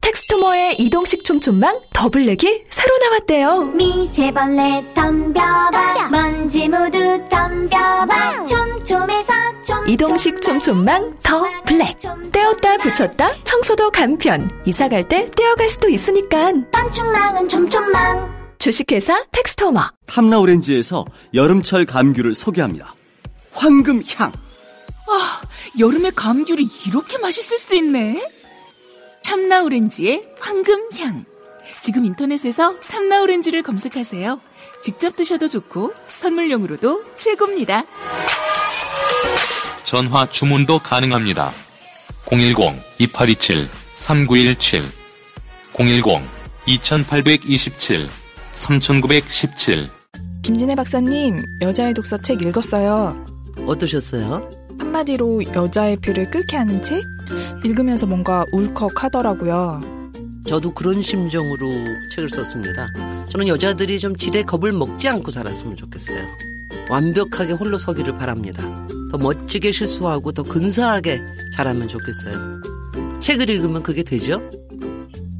텍스토머의 이동식 촘촘망 더블랙이 새로 나왔대요. 미세벌레 덤벼봐 먼지 모두 덤벼봐 촘촘해서 촘촘망 이동식 촘촘망 더 블랙. 떼었다 붙였다 청소도 간편. 이사 갈 때 떼어갈 수도 있으니까. 방충망은 촘촘망 주식회사 텍스토머. 탐라 오렌지에서 여름철 감귤을 소개합니다. 황금향. 여름에 감귤이 이렇게 맛있을 수 있네. 탐라 오렌지의 황금향. 지금 인터넷에서 탐라 오렌지를 검색하세요. 직접 드셔도 좋고 선물용으로도 최고입니다. 전화 주문도 가능합니다. 010-2827-3917 010-2827-3917 김진애 박사님, 여자의 독서 책 읽었어요. 어떠셨어요? 한마디로 여자의 피를 끓게 하는 책? 읽으면서 뭔가 울컥 하더라고요. 저도 그런 심정으로 책을 썼습니다. 저는 여자들이 좀 지레 겁을 먹지 않고 살았으면 좋겠어요. 완벽하게 홀로 서기를 바랍니다. 더 멋지게 실수하고 더 근사하게 자라면 좋겠어요. 책을 읽으면 그게 되죠?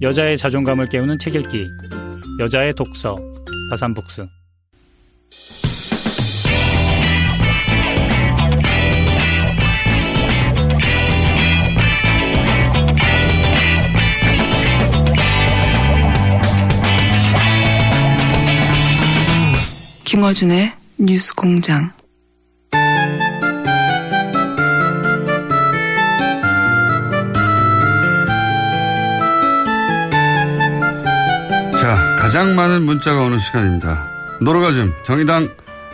여자의 자존감을 깨우는 책 읽기. 여자의 독서. 바산북스. 김어준의 뉴스 공장. 자, 가장 많은 문자가 오는 시간입니다. 노르가즘 정의당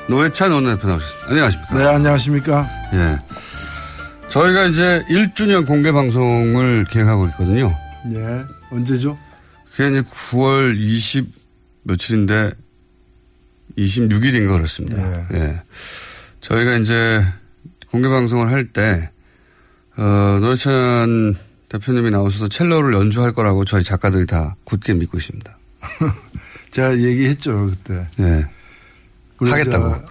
노회찬 원내대표 나오셨습니다. 안녕하십니까? 네, 안녕하십니까? 예. 저희가 이제 1주년 공개 방송을 기획하고 있거든요. 예, 언제죠? 그게 이제 9월 20 며칠인데 26일인가 그렇습니다. 예. 저희가 이제 공개 방송을 할 때, 어, 노회찬 대표님이 나오셔서 첼로를 연주할 거라고 저희 작가들이 다 굳게 믿고 있습니다. 제가 얘기했죠, 그때. 예. 하겠다고. 저-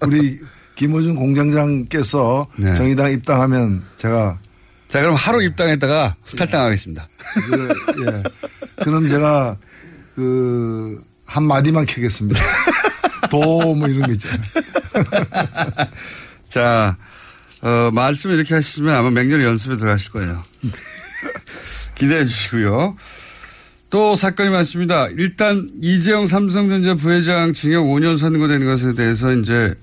우리 김호준 공장장께서 네. 정의당 입당하면 제가 자, 그럼 하루 입당했다가 탈당하겠습니다. 그, 예. 그럼 제가 그 한마디만 캐겠습니다. 도 뭐 이런 거 있잖아요. 자, 어, 말씀을 이렇게 하시면 아마 맹렬히 연습에 들어가실 거예요. 기대해 주시고요. 또 사건이 많습니다. 일단 이재용 삼성전자 부회장 징역 5년 선고되는 것에 대해서 이제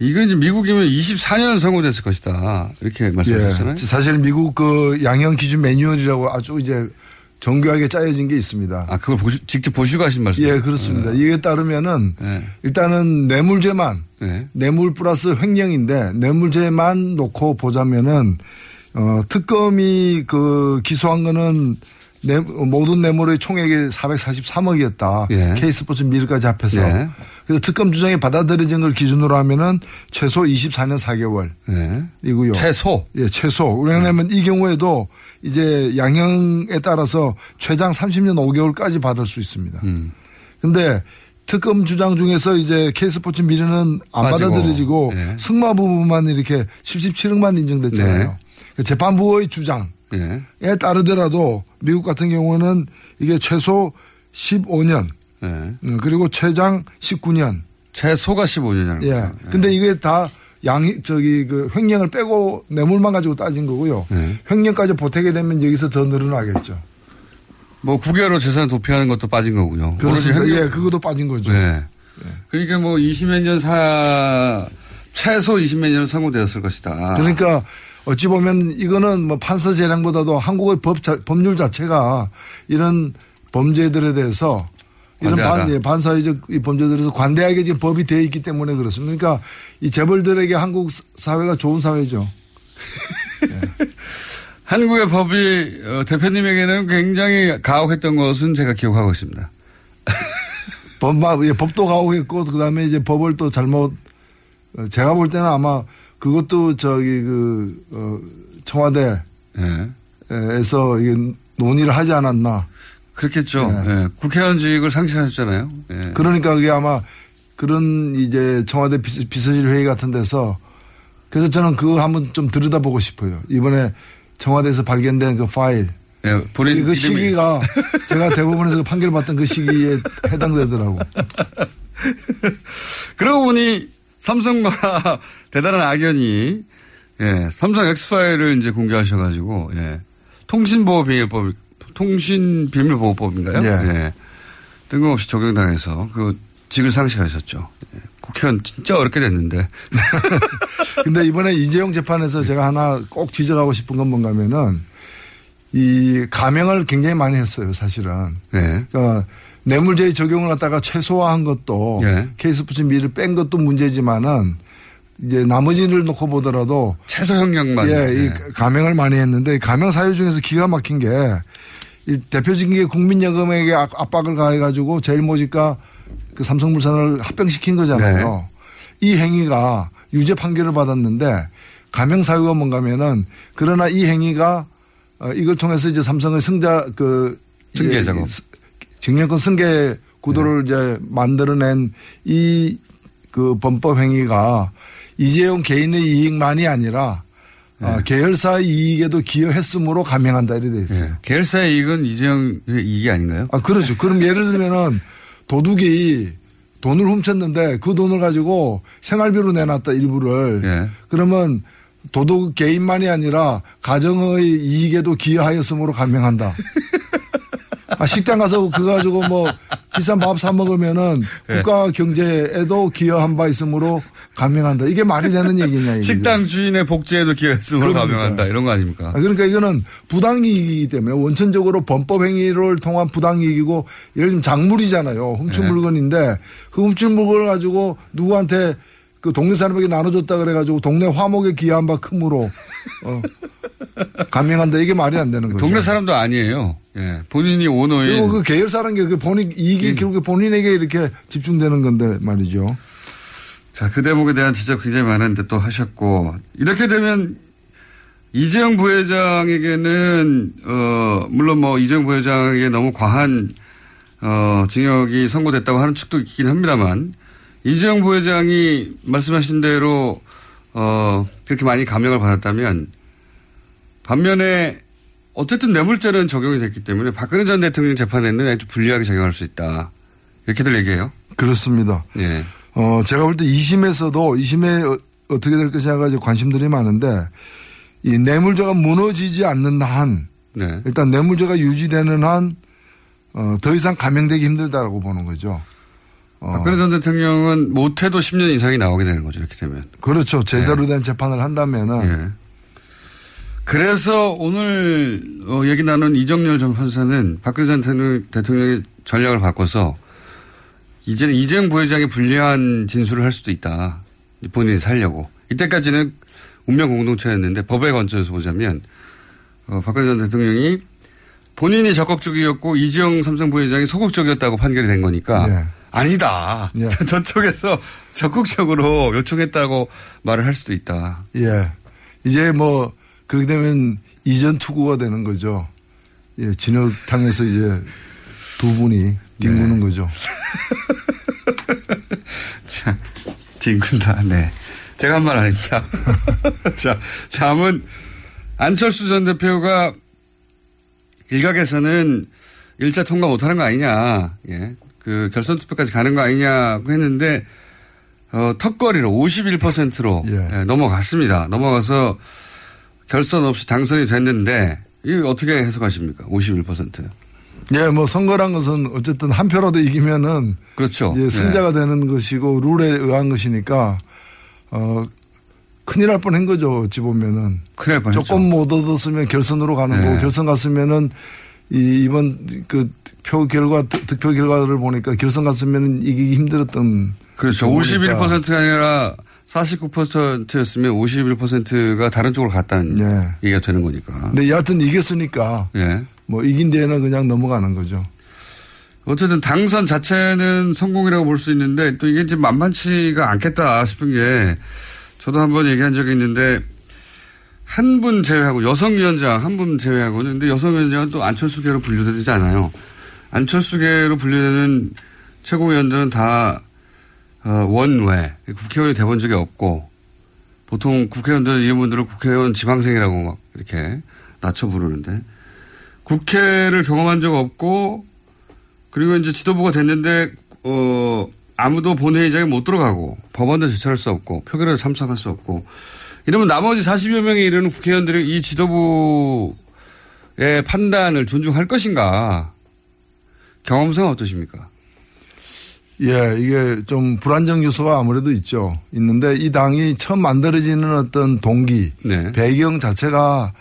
이건 이제 미국이면 24년 선고됐을 것이다. 이렇게 말씀하셨잖아요. 예. 사실 미국 그 양형 기준 매뉴얼이라고 아주 이제 정교하게 짜여진 게 있습니다. 아, 그걸 보시- 직접 보시고 하신 말씀 예, 그렇습니다. 이에 따르면은 일단은 뇌물죄만 네. 뇌물 플러스 횡령인데 뇌물죄만 놓고 보자면은 어 특검이 그 기소한 거는 뇌- 모든 뇌물의 총액이 443억이었다. 예. K스포츠 미르까지 합해서. 예. 그래서 특검 주장이 받아들여진 걸 기준으로 하면은 최소 24년 4개월. 네. 이고요. 최소. 예, 최소. 왜냐하면 이 경우에도 이제 양형에 따라서 최장 30년 5개월까지 받을 수 있습니다. 음. 근데 특검 주장 중에서 이제 K스포츠 미르는 안 빠지고. 받아들여지고 예. 승마 부분만 이렇게 77억만 인정됐잖아요. 그 재판부의 주장에 예. 따르더라도 미국 같은 경우는 이게 최소 15년 예. 음, 그리고 최장 19년. 최소가 15년이라는 예. 근데 이게 다 양이 저기 그 횡령을 빼고 뇌물만 가지고 따진 거고요. 예. 횡령까지 보태게 되면 여기서 더 늘어나겠죠. 뭐 9개월로 재산 도피하는 것도 빠진. 그렇습니다. 오로지 횡령- 예, 그것도 빠진 거죠. 네. 그러니까 뭐 20몇 년 사, 최소 20몇 년 선고되었을 것이다. 그러니까 어찌 보면 이거는 뭐 판사 재량보다도 한국의 법 자- 법률 자체가 이런 범죄들에 대해서 이런 관대하다. 반, 예, 반사회적 이 범죄들에 대해서 관대하게 지금 법이 되어 있기 때문에 그렇습니다. 그러니까 이 재벌들에게 한국 사회가 좋은 사회죠. 한국의 법이 어, 대표님에게는 굉장히 가혹했던 것은 제가 기억하고 있습니다. 법마, 예, 법도 가오겠고, 그 다음에 이제 법을 또 잘못, 어, 제가 볼 때는 아마 그것도 저기 그, 어, 청와대, 예. 에서 이게 논의를 하지 않았나. 그렇겠죠. 예. 국회의원직을 상실하셨잖아요. 예. 그러니까 그게 아마 그런 이제 청와대 비서- 비서실 회의 같은 데서 그래서 저는 그거 한번 좀 들여다보고 싶어요. 이번에 청와대에서 발견된 그 파일. 예, 본인 그 시기가 제가 대법원에서 그 판결 받던 그 시기에 해당되더라고. 그러고 보니 삼성과 대단한 악연이 예, 삼성 엑스파일을 이제 공개하셔가지고 예, 통신보호 비밀법, 통신 비밀보호법인가요? 예. 뜬금없이 적용당해서 그 직을 상실하셨죠. 예. 국회의원 진짜 어렵게 됐는데. 근데 이번에 이재용 재판에서 제가 하나 꼭 지적하고 싶은 건 뭔가 하면은 이 가명을 굉장히 많이 했어요, 사실은. 예. 그러니까 뇌물죄의 적용을 갖다가 최소화한 것도 예. 케이스 붙인 미를 뺀 것도 문제지만은 이제 나머지를 놓고 보더라도 최소 형량만. 예, 이 예. 가명을 많이 했는데 가명 사유 중에서 기가 막힌 게이 대표적인 게 국민연금에게 압- 압박을 가해가지고 제일모직과 그 삼성물산을 합병시킨 거잖아요. 네. 이 행위가 유죄 판결을 받았는데 가명 사유가 뭔가 하면은 그러나 이 행위가 어, 이걸 통해서 이제 삼성의 승자 그 승계 예, 작업. 스- 증여권 승계 구도를 네. 이제 만들어낸 이 그 범법 행위가 이재용 개인의 이익만이 아니라 네. 아, 계열사의 이익에도 기여했으므로 감행한다 이래 돼 있어요. 예. 계열사의 이익은 이재용의 이익이 아닌가요? 아 그렇죠. 그럼 예를 들면은 도둑이 돈을 훔쳤는데 그 돈을 가지고 생활비로 내놨다 일부를 예. 그러면 도둑 개인만이 아니라 가정의 이익에도 기여하였으므로 감행한다. 아, 식당 가서 그거 가지고 뭐 비싼 밥 사 먹으면은 예. 국가 경제에도 기여한 바 있으므로 감행한다. 이게 말이 되는 얘기냐 이게. 식당 주인의 복지에도 기여했음으로 그러니까요. 감형한다. 이런 거 아닙니까? 아, 그러니까 이거는 부당이익이기 때문에 원천적으로 범법 행위를 통한 부당이익이고 예를 들면 작물이잖아요. 훔친 네. 물건인데 그 훔친 물건을 가지고 누구한테 그 동네 사람에게 나눠줬다 그래가지고 동네 화목에 기여한 바 크므로 어, 감행한다 이게 말이 안 되는 거죠. 동네 사람도 아니에요. 예. 본인이 오너인. 그리고 그 계열사라는 게 그 본인 이익이 결국에 본인에게 이렇게 집중되는 건데 말이죠. 자, 그 대목에 대한 지적 굉장히 많은데 또 하셨고, 이렇게 되면 이재용 부회장에게는, 어, 물론 뭐 이재용 부회장에게 너무 과한, 어, 징역이 선고됐다고 하는 측도 있긴 합니다만, 이재용 부회장이 말씀하신 대로, 어, 그렇게 많이 감형을 받았다면, 반면에 어쨌든 뇌물죄는 적용이 됐기 때문에 박근혜 전 대통령 재판에는 아주 불리하게 적용할 수 있다. 이렇게들 얘기해요. 그렇습니다. 예. 어, 제가 볼 때 2심에서도 2심에 어, 어떻게 될 것이냐 가지고 관심들이 많은데 이 뇌물죄가 무너지지 않는 한 네. 일단 뇌물죄가 유지되는 한 어, 더 이상 감형되기 힘들다라고 보는 거죠. 어, 박근혜 전 대통령은 못해도 10년 이상이 나오게 되는 거죠. 이렇게 되면. 그렇죠. 제대로 된 재판을 한다면은 예. 그래서 오늘 어, 얘기 나눈 이정열 전 판사는 박근혜 전 대통령- 대통령의 전략을 바꿔서 이제는 이재용 부회장이 불리한 진술을 할 수도 있다. 본인이 살려고. 이때까지는 운명 공동체였는데 법에 건져서 보자면 어, 박근혜 전 대통령이 본인이 적극적이었고 이재용 삼성 부회장이 소극적이었다고 판결이 된 거니까 예. 아니다. 예. 저쪽에서 적극적으로 요청했다고 말을 할 수도 있다. 예. 이제 뭐 그렇게 되면 이전 투구가 되는 거죠. 예, 진흙탕에서 이제 두 분이 뒹구는 네. 거죠. 자, 뒹군다. 네. 제가 한 말 아닙니다. 자, 다음은 안철수 전 대표가 일각에서는 일자 통과 못하는 거 아니냐. 예. 그 결선 투표까지 가는 거 아니냐고 했는데 어, 턱걸이로 51%로 예. 넘어갔습니다. 넘어가서 결선 없이 당선이 됐는데 이거 어떻게 해석하십니까? 51%. 예, 뭐 선거란 것은 어쨌든 한 표라도 이기면은 그렇죠. 예, 승자가 되는 것이고 룰에 의한 것이니까 어 큰일 날 뻔한 거죠. 어찌 보면은 큰일 날 뻔했죠. 조금 못 얻었으면 결선으로 가는 네. 거고 결선 갔으면은 이 이번 그 표 결과 득- 득표 결과를 보니까 결선 갔으면 이기기 힘들었던 그렇죠. 경우니까. 51%가 아니라 49%였으면 51%가 다른 쪽으로 갔다는 예. 얘기가 되는 거니까. 근데 여하튼 이겼으니까 예. 뭐 이긴 데에는 그냥 넘어가는 거죠. 어쨌든 당선 자체는 성공이라고 볼 수 있는데 또 이게 지금 만만치가 않겠다 싶은 게 저도 한번 얘기한 적이 있는데 한 분 제외하고 여성위원장 한 분 제외하고는 근데 여성위원장은 또 안철수계로 분류되지 않아요. 안철수계로 분류되는 최고위원들은 다 어, 원외 국회의원이 돼본 적이 없고 보통 국회의원들 이런 분들을 국회의원 지방생이라고 막 이렇게 낮춰 부르는데 국회를 경험한 적 없고 그리고 이제 지도부가 됐는데 어 아무도 본회의장에 못 들어가고 법안도 제출할 수 없고 표결에 참석할 수 없고 이러면 나머지 40여 명에 이르는 국회의원들이 이 지도부의 판단을 존중할 것인가 경험상 어떠십니까? 예, 이게 좀 불안정 요소가 아무래도 있죠. 있는데 이 당이 처음 만들어지는 어떤 동기, 네. 배경 자체가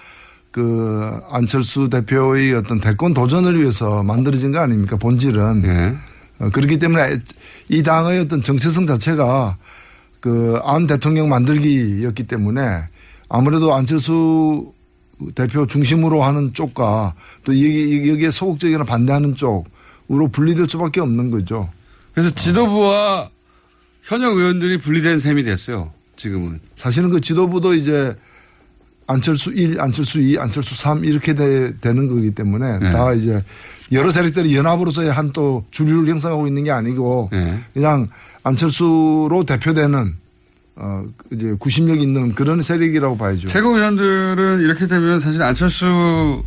그 안철수 대표의 어떤 대권 도전을 위해서 만들어진 거 아닙니까? 본질은. 네. 어, 그렇기 때문에 이 당의 어떤 정체성 자체가 그 안 대통령 만들기였기 때문에 아무래도 안철수 대표 중심으로 하는 쪽과 또 여기, 여기에 소극적이나 반대하는 쪽으로 분리될 수밖에 없는 거죠. 그래서 지도부와 현역 의원들이 분리된 셈이 됐어요. 지금은. 사실은 그 지도부도 이제 안철수 1, 안철수 2, 안철수 3 이렇게 되, 는 거기 때문에 네. 다 이제 여러 세력들이 연합으로서의 한 또 주류를 형성하고 있는 게 아니고 네. 그냥 안철수로 대표되는 어 이제 구심력 있는 그런 세력이라고 봐야죠. 최고 위원들은 이렇게 되면 사실 안철수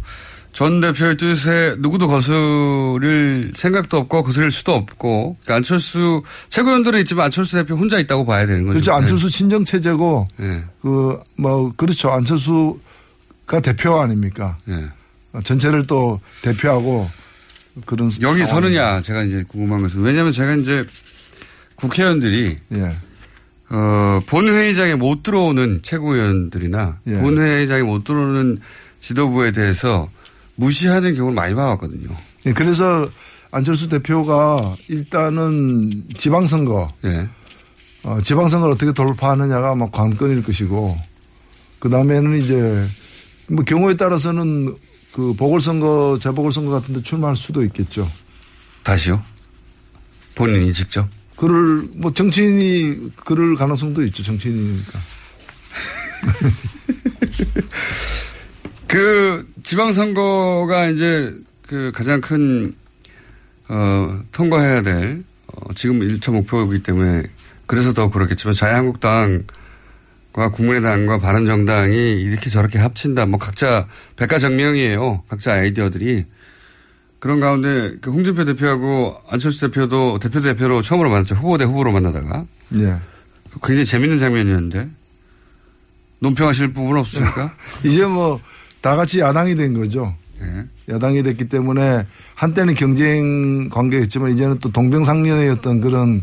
전 대표의 뜻에 누구도 거스를 생각도 없고 거스를 수도 없고 그러니까 안철수 최고위원들은 있지만 안철수 대표 혼자 있다고 봐야 되는 거죠. 그렇죠. 안철수 친정 체제고 네. 그뭐 그렇죠. 안철수가 대표 아닙니까? 네. 전체를 또 대표하고 그런 여기. 서느냐 제가 이제 궁금한 것은 왜냐하면 제가 이제 국회의원들이 예. 어, 본회의장에 못 들어오는 최고위원들이나 예. 본회의장에 못 들어오는 지도부에 대해서 무시하는 경우를 많이 봐왔거든요. 예, 그래서 안철수 대표가 일단은 지방선거, 예. 어, 지방선거를 어떻게 돌파하느냐가 막 관건일 것이고, 그 다음에는 이제 뭐 경우에 따라서는 그 보궐선거, 재보궐선거 같은 데 출마할 수도 있겠죠. 다시요? 본인이 직접? 그럴, 뭐 정치인이 그럴 가능성도 있죠. 정치인이니까. 그 지방선거가 이제 그 가장 큰, 어, 통과해야 될, 어, 지금 1차 목표이기 때문에 그래서 더 그렇겠지만 자유한국당 과 국민의당과 바른정당이 이렇게 저렇게 합친다. 뭐 각자 백가정명이에요. 각자 아이디어들이. 그런 가운데 그 홍준표 대표하고 안철수 대표도 대표 대표로 처음으로 만났죠. 후보 대 후보로 만나다가. 예. 굉장히 재밌는 장면이었는데. 논평하실 부분 없습니까? 이제 뭐 다 같이 야당이 된 거죠. 예. 야당이 됐기 때문에 한때는 경쟁 관계였지만 이제는 또 동병상련의 어떤 그런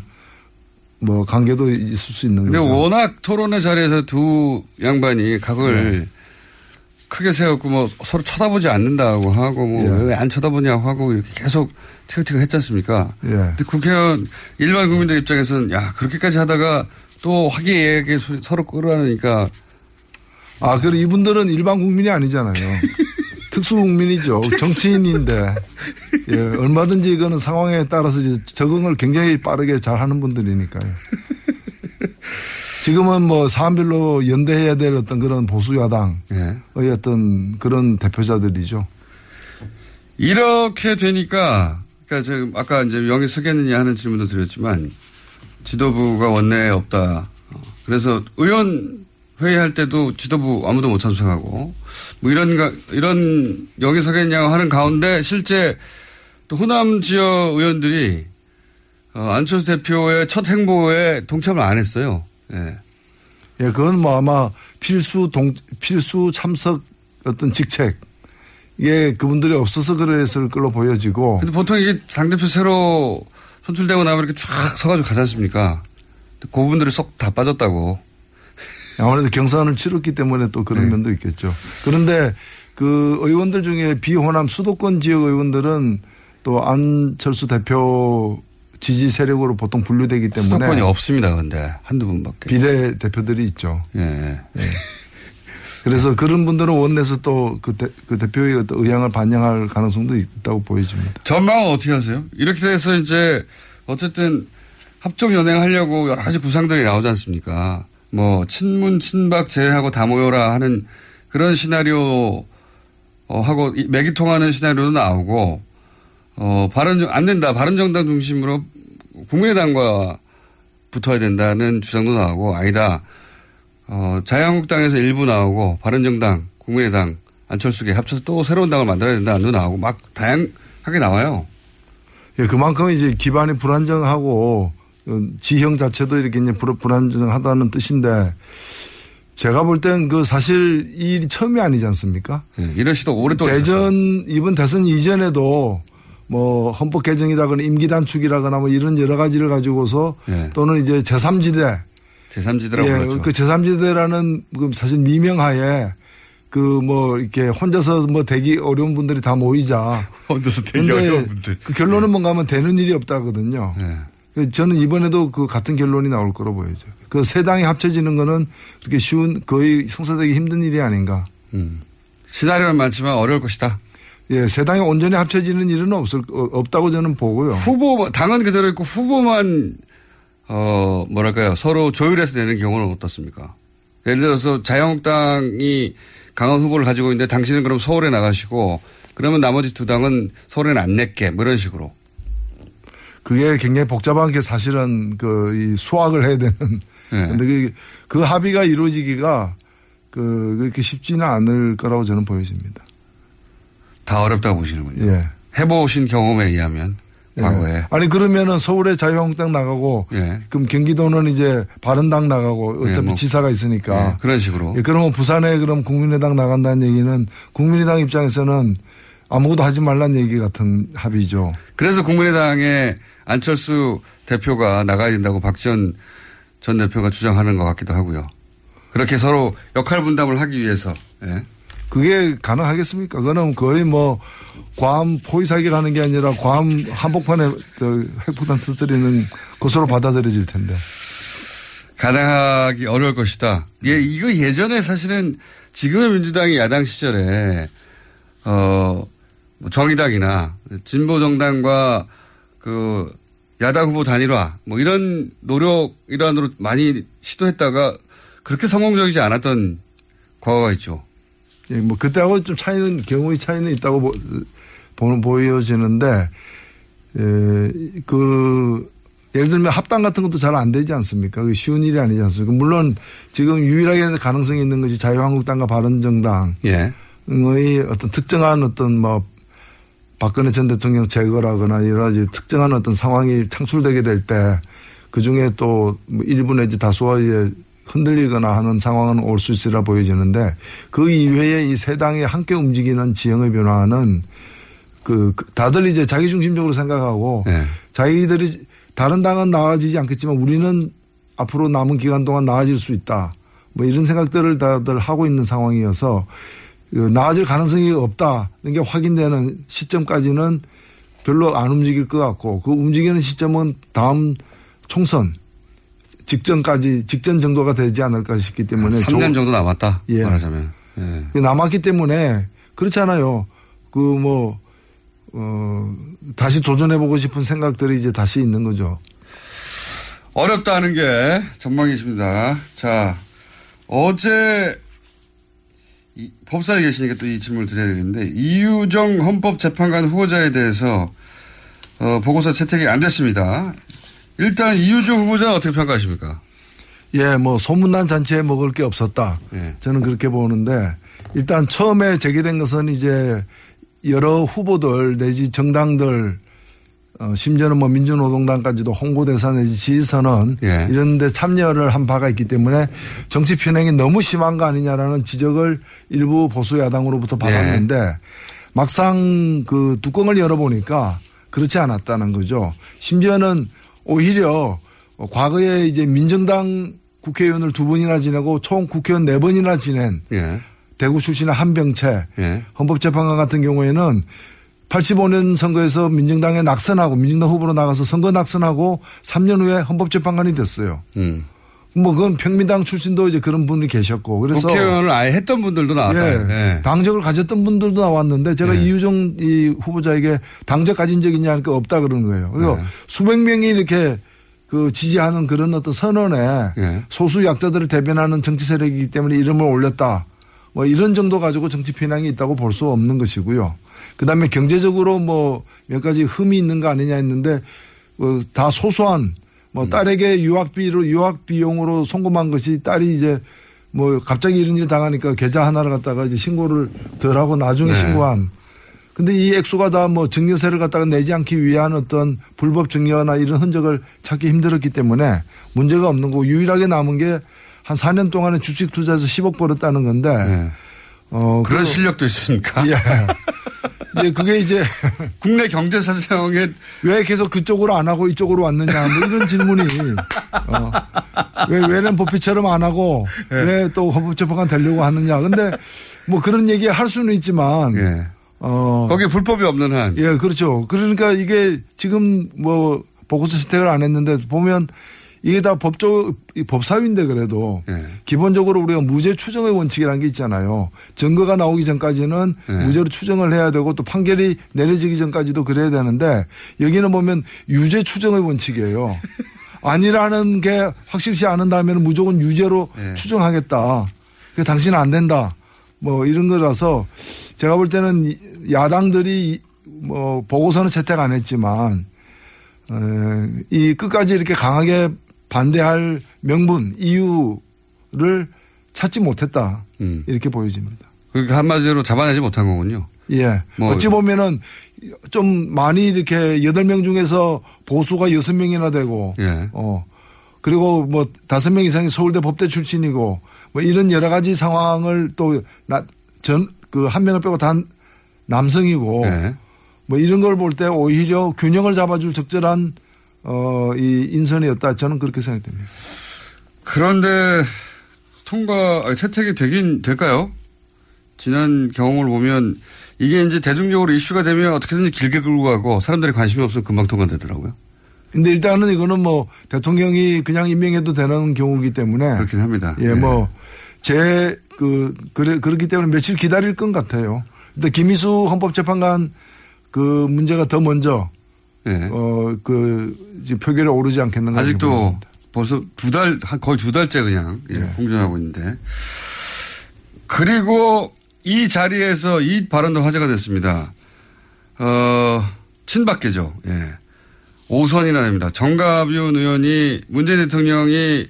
뭐 관계도 있을 수 있는 근데 거죠. 워낙 토론의 자리에서 두 양반이 각을 네. 크게 세웠고 뭐 서로 쳐다보지 않는다고 하고 뭐 예. 왜안 쳐다보냐고 하고 이렇게 계속 티격태격 했지 않습니까? 예. 근데 국회의원 일반 국민들 입장에서는 야 그렇게까지 하다가 또 화기애애하게 소- 서로 끌어안으니까 아, 그리고 이분들은 일반 국민이 아니잖아요. 특수 국민이죠. 정치인인데. 예, 얼마든지 이거는 상황에 따라서 적응을 굉장히 빠르게 잘 하는 분들이니까요. 지금은 뭐 사안별로 연대해야 될 어떤 그런 보수 야당의 예. 어떤 그런 대표자들이죠. 이렇게 되니까 그러니까 지금 아까 이제 명예 서겠느냐 하는 질문도 드렸지만 지도부가 원내에 없다. 어, 그래서 의원 회의할 때도 지도부 아무도 못 참석하고 뭐 이런 가- 이런 여기 서겠냐고 하는 가운데 실제 또 호남 지역 의원들이 어, 안철수 대표의 첫 행보에 동참을 안 했어요. 예. 예, 그건 뭐 아마 필수 동, 필수 참석 어떤 직책. 이게 그분들이 없어서 그랬을 걸로 보여지고. 근데 보통 이게 당 대표 새로 선출되고 나면 이렇게 쫙 서가지고 가지 않습니까? 그분들이 쏙 다 빠졌다고. 아무래도 경선을 치렀기 때문에 또 그런 면도 있겠죠. 그런데 그 의원들 중에 비호남 수도권 지역 의원들은 또 안철수 대표 지지 세력으로 보통 분류되기 때문에 수도권이 없습니다. 근데 한두 분밖에. 비대 대표들이 있죠. 예. 그래서 그런 분들은 원내에서 또그 그 대표의 어떤 의향을 반영할 가능성도 있다고 보여집니다. 전망은 어떻게 하세요? 이렇게 돼서 이제 어쨌든 합종 연행하려고 여러 가지 구상들이 나오지 않습니까? 뭐 친문 친박 제외하고 다 모여라 하는 그런 시나리오 어, 하고 이- 맥이 통하는 시나리오도 나오고 어 바른 안 된다 바른 정당 중심으로 국민의당과 붙어야 된다는 주장도 나오고 아니다 어 자유한국당에서 일부 나오고 바른 정당 국민의당 안철수계 합쳐서 또 새로운 당을 만들어야 된다는 도 나오고 막 다양하게 나와요. 예, 그만큼 이제 기반이 불안정하고 어, 지형 자체도 이렇게 이제 불- 불안정하다는 뜻인데 제가 볼 땐 그 사실 이 일이 처음이 아니지 않습니까? 예, 이런 시도 오랫동안 대전 이번 대선 이전에도 뭐 헌법 개정이라거나 임기 단축이라거나 뭐 이런 여러 가지를 가지고서 예. 또는 이제 제3지대 제3지대라고 예, 그렇죠. 그 제3지대라는 그 사실 미명하에 그 뭐 이렇게 혼자서 뭐 되기 어려운 분들이 다 모이자. 혼자서 근데 어려운 분들. 그 결론은 뭔가 하면 되는 일이 없다거든요. 네. 그 저는 이번에도 그 같은 결론이 나올 거로 보여죠. 그세 당이 합쳐지는 거는 그렇게 쉬운 거의 성사되기 힘든 일이 아닌가. 음. 시나리오는 많지만 어려울 것이다. 예, 세 당이 온전히 합쳐지는 일은 없을 어, 없다고 저는 보고요. 후보 당은 그대로 있고 후보만 어 뭐랄까요 서로 조율해서 내는 경우는 어떻습니까? 예를 들어서 자유한국당이 강한 후보를 가지고 있는데 당신은 그럼 서울에 나가시고 그러면 나머지 두 당은 서울에는 안 낼게 뭐 이런 식으로. 그게 굉장히 복잡한 게 사실은 그 이 수학을 해야 되는. 예. 근데 그, 그 합의가 이루어지기가 그 그렇게 쉽지는 않을 거라고 저는 보여집니다. 다 어렵다고 보시는군요. 예. 해보신 경험에 의하면 과거에. 예. 아니 그러면은 서울에 자유한국당 나가고 예. 그럼 경기도는 이제 바른당 나가고 어차피 예, 뭐. 지사가 있으니까 예, 그런 식으로. 예, 그러면 부산에 그럼 국민의당 나간다는 얘기는 국민의당 입장에서는 아무것도 하지 말란 얘기 같은 합의죠. 그래서 국민의당의 안철수 대표가 나가야 된다고 박지원 전 대표가 주장하는 것 같기도 하고요. 그렇게 서로 역할 분담을 하기 위해서. 예. 그게 가능하겠습니까? 그거는 거의 뭐 괌 포위사기 가는 게 아니라 괌 한복판에 그 핵폭탄 터뜨리는 것으로 받아들여질 텐데. 가능하기 어려울 것이다. 예, 이거 예전에 사실은 지금의 민주당이 야당 시절에 어, 뭐 정의당이나 진보 정당과 그 야당 후보 단일화 뭐 이런 노력 일환으로 많이 시도했다가 그렇게 성공적이지 않았던 과거가 있죠. 예, 뭐 그때하고 좀 차이는 경우의 차이는 있다고 보, 보, 보여지는데 예, 그 예를 들면 합당 같은 것도 잘 안 되지 않습니까? 그 쉬운 일이 아니지 않습니까? 물론 지금 유일하게 가능성이 있는 것이 자유한국당과 바른정당 예. 의 어떤 특정한 어떤 뭐 박근혜 전 대통령 제거라거나 여러 가지 특정한 어떤 상황이 창출되게 될 때 그 중에 또뭐 일부 내지 이제 흔들리거나 하는 상황은 올 수 있으라 보여지는데 그 이외에 이 세 당이 함께 움직이는 지형의 변화는 그그 다들 이제 자기 중심적으로 생각하고 예. 자기들이 다른 당은 나아지지 않겠지만 우리는 앞으로 남은 기간 동안 나아질 수 있다. 뭐 이런 생각들을 다들 하고 있는 상황이어서 그 나아질 가능성이 없다는 게 확인되는 시점까지는 별로 안 움직일 것 같고 그 움직이는 시점은 다음 총선 직전까지 직전 정도가 되지 않을까 싶기 때문에 3년 정도 남았다. 예. 말하자면. 예. 남았기 때문에 그렇잖아요. 그 뭐, 어, 다시 도전해보고 싶은 생각들이 이제 다시 있는 거죠. 어렵다는 게 전망이십니다. 자, 어제 이 법사에 계시니까 또 이 질문을 드려야 되겠는데 이유정 헌법재판관 후보자에 대해서 어, 보고서 채택이 안 됐습니다. 일단 이유정 후보자 어떻게 평가하십니까? 예, 뭐 소문난 잔치에 먹을 게 없었다. 예. 저는 그렇게 보는데 일단 처음에 제기된 것은 이제 여러 후보들 내지 정당들 어, 심지어는 뭐 민주노동당까지도 홍보대사 내지 지지선언 예. 이런 데 참여를 한 바가 있기 때문에 정치 편행이 너무 심한 거 아니냐라는 지적을 일부 보수 야당으로부터 받았는데 막상 그 뚜껑을 열어보니까 그렇지 않았다는 거죠. 심지어는 오히려 과거에 이제 민정당 국회의원을 두 번이나 지내고 총 국회의원 네 번이나 지낸 예. 대구 출신의 한병채 예. 헌법재판관 같은 경우에는 85년 선거에서 민정당에 낙선하고 민정당 후보로 나가서 선거 낙선하고 3년 후에 헌법재판관이 됐어요. 음. 뭐 그건 평민당 출신도 이제 그런 분이 계셨고 그래서 국회의원을 아예 했던 분들도 나왔다. 예, 예. 당적을 가졌던 분들도 나왔는데 제가 예. 이유정 이 후보자에게 당적 가진 적 있냐 하니까 없다 그러는 거예요. 그리고 예. 수백 명이 이렇게 그 지지하는 그런 어떤 선언에 예. 소수 약자들을 대변하는 정치 세력이기 때문에 이름을 올렸다. 뭐 이런 정도 가지고 정치 편향이 있다고 볼 수 없는 것이고요. 그 다음에 경제적으로 뭐 몇 가지 흠이 있는 거 아니냐 했는데 어, 다 소소한 뭐 음. 딸에게 유학비로 유학 비용으로 송금한 것이 딸이 이제 뭐 갑자기 이런 일 당하니까 계좌 하나를 갖다가 이제 신고를 덜 하고 나중에 네. 신고한 근데 이 액수가 다 뭐 증여세를 갖다가 내지 않기 위한 어떤 불법 증여나 이런 흔적을 찾기 힘들었기 때문에 문제가 없는 거고 유일하게 남은 게 한 4년 동안에 주식 투자해서 10억 벌었다는 건데 어 네. 그런 그- 실력도 있습니까? 예. 예, 그게 이제 국내 경제 사정에 왜 계속 그쪽으로 안 하고 이쪽으로 왔느냐 뭐 이런 질문이 어. 왜 왜는 법피처럼 안 하고 예. 왜또 헌법재판관 되려고 하느냐 근데 뭐 그런 얘기 할 수는 있지만 예. 어 거기에 불법이 없는 한. 예 그렇죠 그러니까 이게 지금 뭐 보고서 채택을 안 했는데 보면 이게 다 법적 이 법사위인데 그래도 예. 기본적으로 우리가 무죄 추정의 원칙이라는 게 있잖아요. 증거가 나오기 전까지는 예. 무죄로 추정을 해야 되고 또 판결이 내려지기 전까지도 그래야 되는데 여기는 보면 유죄 추정의 원칙이에요. 아니라는 게 확실시 않은 다음에는 무조건 유죄로 예. 추정하겠다. 그 당신은 안 된다. 뭐 이런 거라서 제가 볼 때는 이- 야당들이 뭐 보고서는 채택 안 했지만 어, 이 끝까지 이렇게 강하게 반대할 명분 이유를 찾지 못했다 음. 이렇게 보여집니다. 그러니까 한마디로 잡아내지 못한 거군요. 예. 뭐- 어찌 보면은 좀 많이 이렇게 여덟 명 중에서 보수가 여섯 명이나 되고 예. 어 그리고 뭐 다섯 명 이상이 서울대 법대 출신이고 뭐 이런 여러 가지 상황을 또 전 그 한 명을 빼고 다 남성이고 예. 뭐 이런 걸 볼 때 오히려 균형을 잡아줄 적절한 어 이 인선이었다 저는 그렇게 생각됩니다. 그런데 통과 아니, 채택이 되긴 될까요? 지난 경험을 보면 이게 이제 대중적으로 이슈가 되면 어떻게든지 길게 끌고 가고 사람들이 관심이 없으면 금방 통과되더라고요. 근데 일단은 이거는 뭐 대통령이 그냥 임명해도 되는 경우이기 때문에 그렇긴 합니다. 예, 뭐, 제, 그, 그래, 그렇기 때문에 며칠 기다릴 것 같아요. 근데 김희수 헌법재판관 그 문제가 더 먼저, 예. 어, 그, 이제 표결에 오르지 않겠는가. 아직도 벌써 두 달, 한 거의 두 달째 그냥 예, 네. 공전하고 있는데. 그리고 이 자리에서 이 발언도 화제가 됐습니다. 어, 친박계죠. 예. 오선이나 됩니다. 정가윤 의원이 문재인 대통령이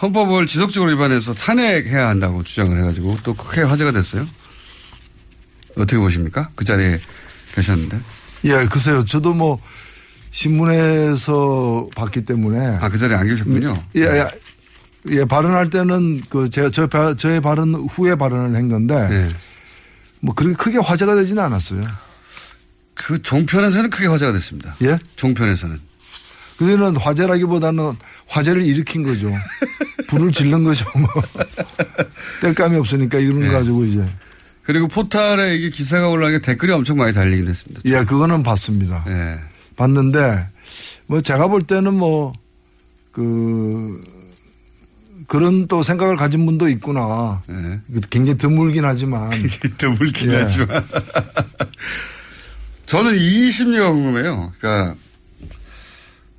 헌법을 지속적으로 위반해서 탄핵해야 한다고 주장을 해가지고 또 크게 화제가 됐어요. 어떻게 보십니까? 그 자리에 계셨는데. 예, 글쎄요. 저도 뭐, 신문에서 봤기 때문에. 아, 그 자리에 안 계셨군요. 예, 예. 예, 발언할 때는 그 제가 저, 바- 저의 발언 후에 발언을 한 건데. 예. 뭐 그렇게 크게 화제가 되지는 않았어요. 그 종편에서는 크게 화제가 됐습니다. 예? 종편에서는. 그거는 화제라기보다는 화제를 일으킨 거죠. 불을 질른 거죠. 뭐. 뗄감이 없으니까 이런 네. 거 가지고 이제. 그리고 포탈에 이게 기사가 올라가게 댓글이 엄청 많이 달리긴 했습니다. 예, 그거는 봤습니다. 예. 봤는데 뭐 제가 볼 때는 뭐 그 그런 또 생각을 가진 분도 있구나. 예. 굉장히 드물긴 하지만. 드물긴 예. 하지만. 저는 이 심리가 궁금해요. 그러니까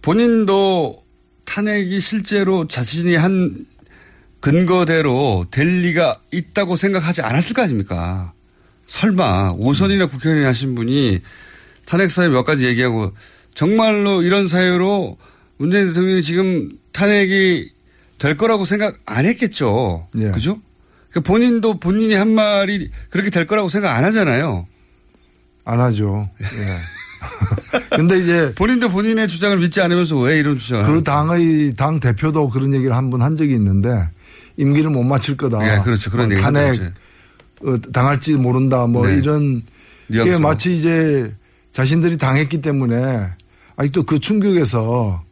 본인도 탄핵이 실제로 자신이 한 근거대로 될 리가 있다고 생각하지 않았을 거 아닙니까? 설마 오선이나 국회의원이 하신 분이 탄핵 사유 몇 가지 얘기하고 정말로 이런 사유로 문재인 대통령이 지금 탄핵이 될 거라고 생각 안 했겠죠. 예. 그죠? 그러니까 본인도 본인이 한 말이 그렇게 될 거라고 생각 안 하잖아요. 안 하죠. 예. 근데 이제 본인도 본인의 주장을 믿지 않으면서 왜 이런 주장을 그 당의 당 대표도 그런 얘기를 한 번한 적이 있는데 임기를 못 마칠 거다. 예, 그렇죠. 그런 뭐 얘기 탄핵. 어, 당할지 모른다. 뭐 네. 이런 게. 마치 이제 자신들이 당했기 때문에 아직도 그 충격에서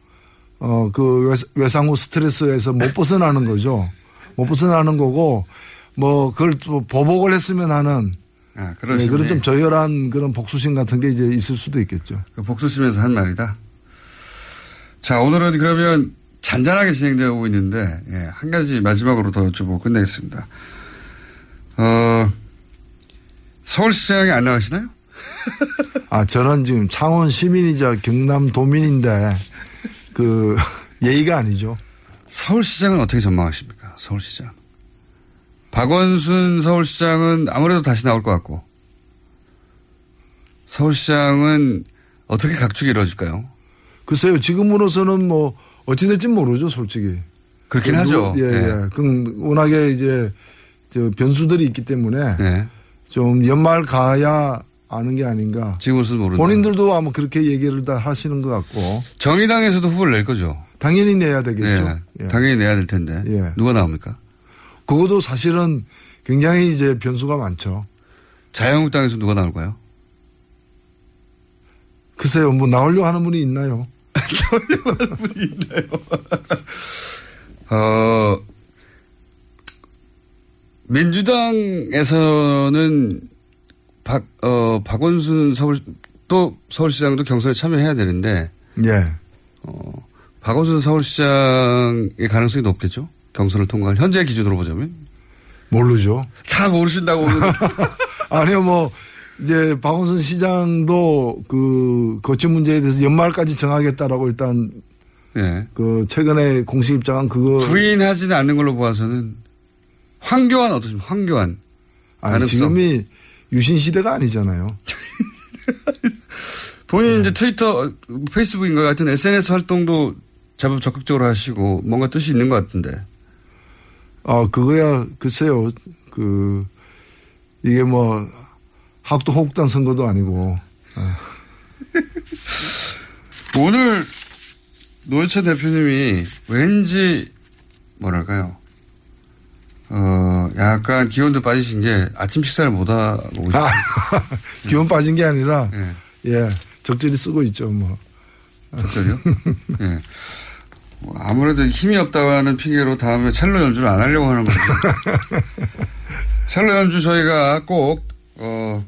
어 그 외상 후 스트레스에서 못 벗어나는 거죠. 못 벗어나는 거고 뭐 그걸 또 보복을 했으면 하는 아, 그런 예, 심리. 그런 좀 저열한 그런 복수심 같은 게 이제 있을 수도 있겠죠. 그 복수심에서 한 말이다. 자, 오늘은 그러면 잔잔하게 진행되고 있는데, 예, 한 가지 마지막으로 더 여쭤보고 끝내겠습니다. 어, 서울시장에 안 나가시나요? 아, 저는 지금 창원 시민이자 경남 도민인데, 그, 예의가 아니죠. 서울시장은 어떻게 전망하십니까? 서울시장. 박원순 서울시장은 아무래도 다시 나올 것 같고, 서울시장은 어떻게 각축이 이루어질까요? 글쎄요, 지금으로서는 뭐, 어찌 될지 모르죠, 솔직히. 그렇긴 그 하죠. 누- 예, 예. 예. 그 워낙에 이제, 저 변수들이 있기 때문에, 네. 좀 연말 가야 아는 게 아닌가. 지금으로서는 모른다. 본인들도 아마 그렇게 얘기를 다 하시는 것 같고. 정의당에서도 후보를 낼 거죠. 당연히 내야 되겠죠. 예, 예. 당연히 내야 될 텐데. 예. 누가 나옵니까? 그것도 사실은 굉장히 이제 변수가 많죠. 자유한국당에서 누가 나올까요? 글쎄요, 뭐 나오려고 하는 분이 있나요? 어, 민주당에서는 박, 어, 박원순 서울, 또 서울시장도 경선에 참여해야 되는데, 예. 어, 박원순 서울시장의 가능성이 높겠죠? 경선을 통과할, 현재 기준으로 보자면? 모르죠. 다 모르신다고. 아니요, 뭐, 이제 박원순 시장도 그 거치 문제에 대해서 연말까지 정하겠다라고 일단 예. 그 최근에 공식 입장한 그거. 부인하지는 않는 걸로 봐서는 황교안 어떠십니까? 황교안. 아니. 지금이 유신 시대가 아니잖아요. 본인 네. 이제 트위터, 페이스북인가 같은 SNS 활동도 제법 적극적으로 하시고 뭔가 뜻이 있는 것 같은데. 아, 그거야, 글쎄요, 그, 이게 뭐, 학도 호국단 선거도 아니고. 오늘 노회찬 대표님이 왠지 뭐랄까요. 어, 약간 기온도 빠지신 게 아침 식사를 못 하고 오셨어요. 기운 빠진 게 아니라, 예. 예, 적절히 쓰고 있죠, 뭐. 적절히요? 예. 뭐 아무래도 힘이 없다는 핑계로 다음에 첼로 연주를 안 하려고 하는 거죠. 첼로 연주 저희가 꼭, 어,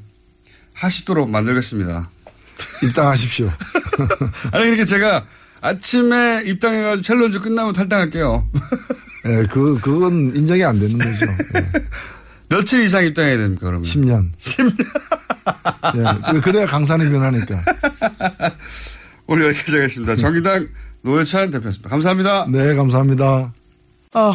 하시도록 만들겠습니다. 입당하십시오. 아니, 그러니까 제가 아침에 입당해가지고 첼로 연주 끝나면 탈당할게요. 예, 그, 그건 인정이 안 되는 거죠. 예. 며칠 이상 입당해야 됩니까, 그러면? 10년. 10년. 예, 그래야 강산이 변하니까. 오늘 여기까지 하겠습니다. 정의당 노회찬 대표였습니다. 감사합니다. 네, 감사합니다. 아,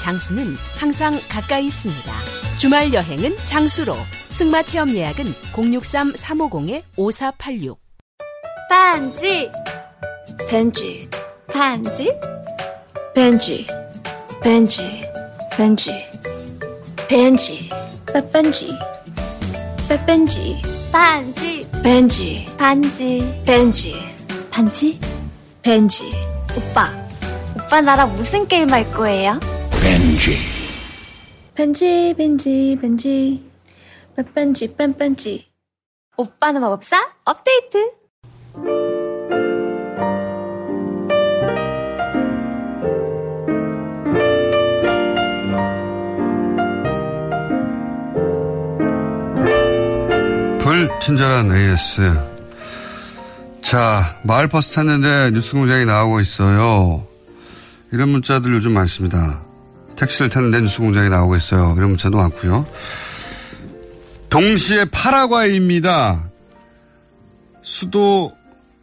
장수는 항상 가까이 있습니다. 주말 여행은 장수로. 승마 체험 예약은 063-350-5486. 반지. 벤지. 반지? 벤지. 벤지. 벤지. 벤지. 빼뺀지. 빼뺀지. 반지. 벤지. 반지. 벤지. 반지? 벤지. 오빠 오빠 나랑 무슨 게임 할 거예요? 벤지. 벤지 벤지 벤지 빼뺀지 뺀뺀지 오빠는 마법사 업데이트 불친절한 AS. 자, 마을버스 탔는데 뉴스공장이 나오고 있어요. 이런 문자들 요즘 많습니다. 택시를 탔는데 뉴스 공장이 나오고 있어요. 이런 문자도 많고요. 동시에 파라과이입니다. 수도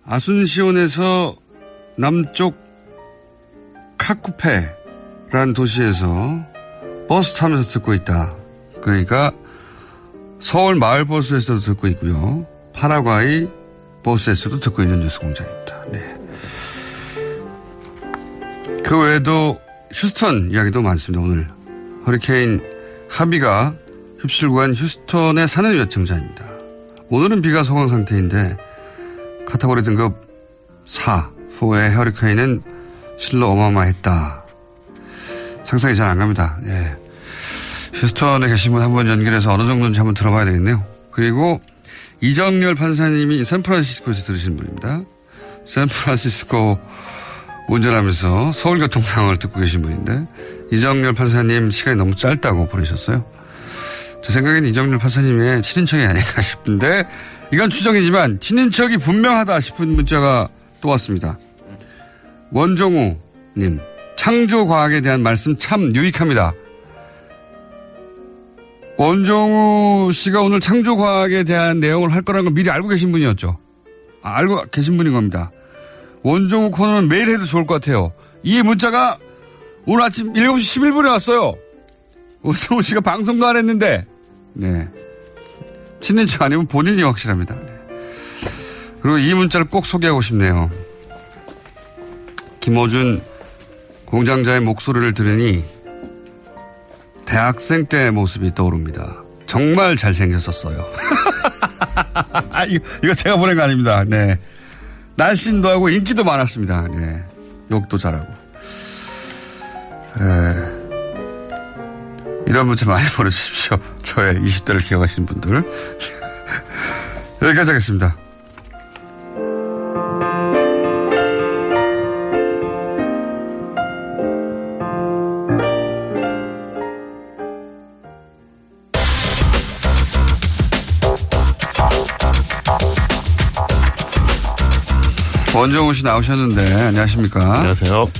아순시온에서 남쪽 카쿠페라는 도시에서 버스 타면서 듣고 있다. 그러니까 서울 마을 버스에서도 듣고 있고요. 파라과이 버스에서도 듣고 있는 뉴스 공장입니다. 네. 그 외에도 휴스턴 이야기도 많습니다. 오늘 허리케인 하비가 휩쓸고 간 휴스턴에 사는 애청자입니다. 오늘은 비가 소강 상태인데 카테고리 등급 4, 4의 허리케인은 실로 어마어마했다. 상상이 잘 안 갑니다. 예. 휴스턴에 계신 분 한번 연결해서 어느 정도인지 한번 들어봐야 되겠네요. 그리고 이정열 판사님이 샌프란시스코에서 들으신 분입니다. 샌프란시스코 운전하면서 서울 교통 상황을 듣고 계신 분인데 이정열 판사님 시간이 너무 짧다고 보내셨어요. 제 생각엔 이정열 판사님의 친인척이 아닐까 싶은데 이건 추정이지만 친인척이 분명하다 싶은 문자가 또 왔습니다. 원종우님 창조과학에 대한 말씀 참 유익합니다. 원종우 씨가 오늘 창조과학에 대한 내용을 할 거라는 걸 미리 알고 계신 분이었죠. 아, 알고 계신 분인 겁니다. 원종우 코너는 매일 해도 좋을 것 같아요. 이 문자가 오늘 아침 7시 11분에 왔어요. 원종우 씨가 방송도 안 했는데, 네. 친인척 아니면 본인이 확실합니다. 네. 그리고 이 문자를 꼭 소개하고 싶네요. 김호준 공장자의 목소리를 들으니 대학생 때 모습이 떠오릅니다. 정말 잘생겼었어요. 아, 이거, 이거 제가 보낸 거 아닙니다. 네. 날씬도 하고 인기도 많았습니다. 네. 욕도 잘하고. 에, 이런 문자 많이 보내주십시오. 저의 20대를 기억하시는 분들. 여기까지 하겠습니다. 씨 나오셨는데 안녕하십니까? 안녕하세요.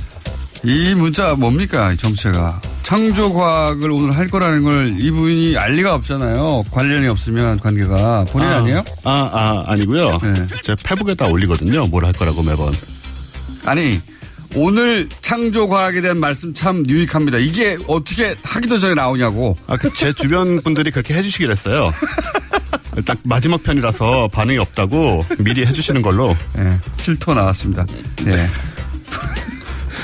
이 문자 뭡니까? 이 정체가 창조과학을 오늘 할 거라는 걸 이분이 알 리가 없잖아요. 관련이 없으면 관계가 본인 아, 니에요 아, 아, 아니고요. 네. 제 페북에다 올리거든요. 뭘 할 거라고 매번. 아니 오늘 창조과학에 대한 말씀 참 유익합니다. 이게 어떻게 하기도 전에 나오냐고. 아, 그제 주변 분들이 그렇게 해주시길 했어요. 딱 마지막 편이라서 반응이 없다고 미리 해주시는 걸로. 네, 실토 나왔습니다. 네.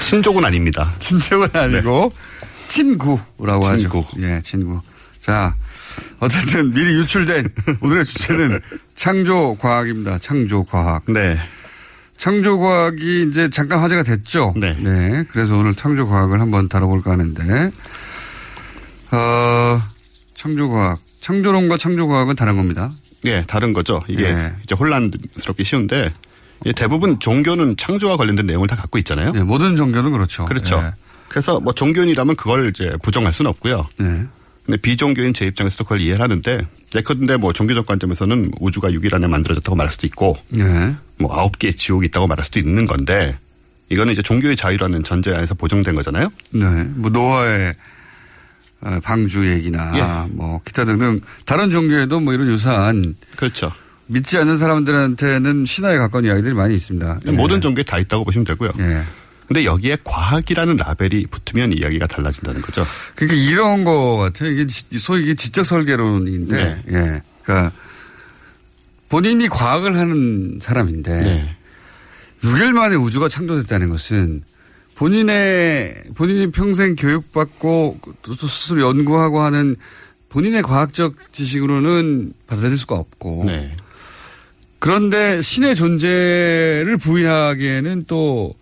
친족은 아닙니다. 친족은 아니고 친구라고 하죠. 친구. 예, 친구. 자, 어쨌든 미리 유출된 오늘의 주제는 창조 과학입니다. 창조 과학. 네. 창조 과학이 이제 잠깐 화제가 됐죠. 네. 그래서 오늘 창조 과학을 한번 다뤄볼까 하는데, 어, 창조 과학. 창조론과 창조과학은 다른 겁니다. 예, 다른 거죠. 이게 예. 이제 혼란스럽기 쉬운데 예, 대부분 종교는 창조와 관련된 내용을 다 갖고 있잖아요. 예, 모든 종교는 그렇죠. 그렇죠. 예. 그래서 뭐 종교인이라면 그걸 이제 부정할 수는 없고요. 네. 근데 비종교인 제 입장에서도 그걸 이해를 하는데 예컨대 뭐 종교적 관점에서는 우주가 6일 안에 만들어졌다고 말할 수도 있고 네. 뭐 아홉 개의 지옥이 있다고 말할 수도 있는 건데 이거는 이제 종교의 자유라는 전제 안에서 보정된 거잖아요. 네. 뭐 노아의 어, 방주 얘기나 예. 뭐 기타 등등 다른 종교에도 뭐 이런 유사한 그렇죠. 믿지 않는 사람들한테는 신화에 가까운 이야기들이 많이 있습니다. 예. 모든 종교에 다 있다고 보시면 되고요. 예. 근데 여기에 과학이라는 라벨이 붙으면 이야기가 달라진다는 거죠. 그러니까 이런 거 같아요. 이게 지- 소위 이게 지적 설계론인데, 네. 예. 그러니까 본인이 과학을 하는 사람인데, 네. 6일 만에 우주가 창조됐다는 것은 본인의 본인이 평생 교육받고 또 스스로 연구하고 하는 본인의 과학적 지식으로는 받아들일 수가 없고, 네. 그런데 신의 존재를 부인하기에는 또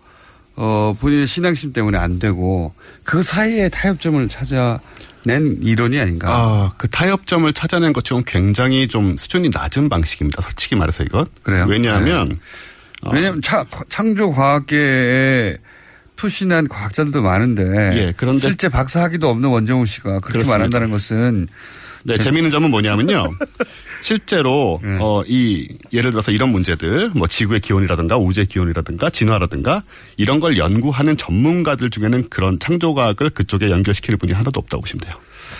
어, 본인의 신앙심 때문에 안 되고 그 사이에 타협점을 찾아낸 이론이 아닌가. 아, 그 타협점을 찾아낸 것처럼 굉장히 좀 수준이 낮은 방식입니다. 솔직히 말해서 이건. 그래요? 왜냐하면 어, 왜냐하면 차- 창조 과학계에 투신한 과학자들도 많은데 예, 그런데- 실제 박사학위도 없는 원정우 씨가 그렇게 그렇습니다. 말한다는 것은 네, 재미있는 점은 뭐냐면요. 실제로 네. 어, 이 예를 들어서 이런 문제들, 뭐 지구의 기온이라든가 우주의 기온이라든가 진화라든가 이런 걸 연구하는 전문가들 중에는 그런 창조과학을 그쪽에 연결시키는 분이 하나도 없다고 보시면 돼요.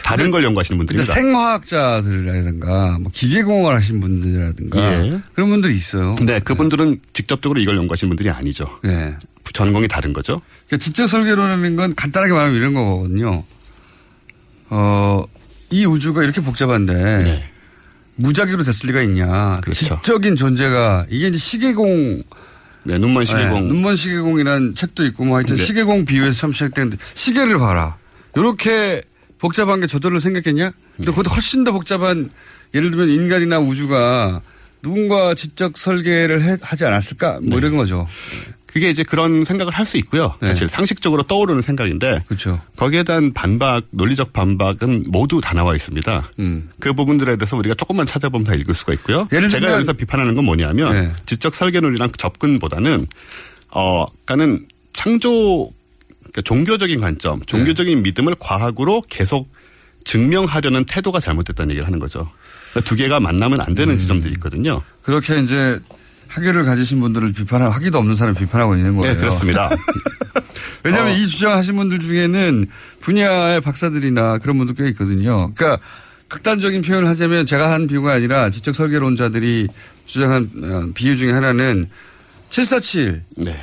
다른 걸 연구하시는 분들입니다. 생화학자들이라든가 뭐 기계공학을 하신 분들이라든가 예. 그런 분들이 있어요. 네, 그분들은 직접적으로 이걸 연구하시는 분들이 아니죠. 네. 전공이 다른 거죠. 그러니까 지적 설계론이라는 건 간단하게 말하면 이런 거거든요. 어, 이 우주가 이렇게 복잡한데 네. 무작위로 됐을 리가 있냐. 그렇죠. 지적인 존재가 이게 이제 시계공 네, 눈먼 시계공. 눈먼 시계공이라는 책도 있고 뭐 하여튼 네. 시계공 비유에서 처음 시작되는데 시계를 봐라. 이렇게 복잡한 게 저절로 생겼겠냐? 근데 네. 그것도 훨씬 더 복잡한 예를 들면 인간이나 우주가 누군가 지적 설계를 해- 하지 않았을까? 뭐 이런 거죠. 그게 이제 그런 생각을 할 수 있고요. 사실 상식적으로 떠오르는 생각인데 네. 그렇죠. 거기에 대한 반박, 논리적 반박은 모두 다 나와 있습니다. 그 부분들에 대해서 우리가 조금만 찾아보면 다 읽을 수가 있고요. 예를 제가 여기서 비판하는 건 뭐냐면 네. 지적 설계 논리랑 접근보다는 어, 그러니까는 창조 그러니까 종교적인 관점, 종교적인 믿음을 과학으로 계속 증명하려는 태도가 잘못됐다는 얘기를 하는 거죠. 그러니까 두 개가 만나면 안 음. 되는 지점들이 있거든요. 그렇게 이제 학위를 가지신 분들을 비판하고 학위도 없는 사람 비판하고 있는 거예요. 네, 그렇습니다. 왜냐하면 어. 이 주장하신 분들 중에는 분야의 박사들이나 그런 분들 꽤 있거든요. 그러니까 극단적인 표현을 하자면 제가 한 비유가 아니라 지적 설계론자들이 주장한 어, 비유 중에 하나는 747. 네.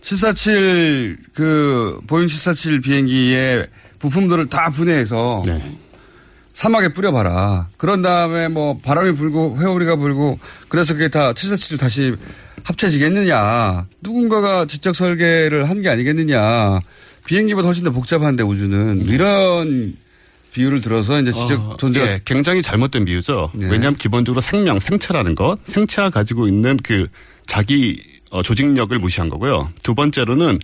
747, 그, 보잉 747 비행기의 부품들을 다 분해해서 네. 사막에 뿌려봐라. 그런 다음에 뭐 바람이 불고 회오리가 불고 그래서 그게 다 747로 다시 합쳐지겠느냐. 누군가가 지적 설계를 한 게 아니겠느냐. 비행기보다 훨씬 더 복잡한데 우주는 이런 비유를 들어서 이제 지적 어, 존재가 예, 굉장히 잘못된 비유죠. 네. 왜냐하면 기본적으로 생명, 생체라는 것, 생체가 가지고 있는 그 자기 어, 조직력을 무시한 거고요. 두 번째로는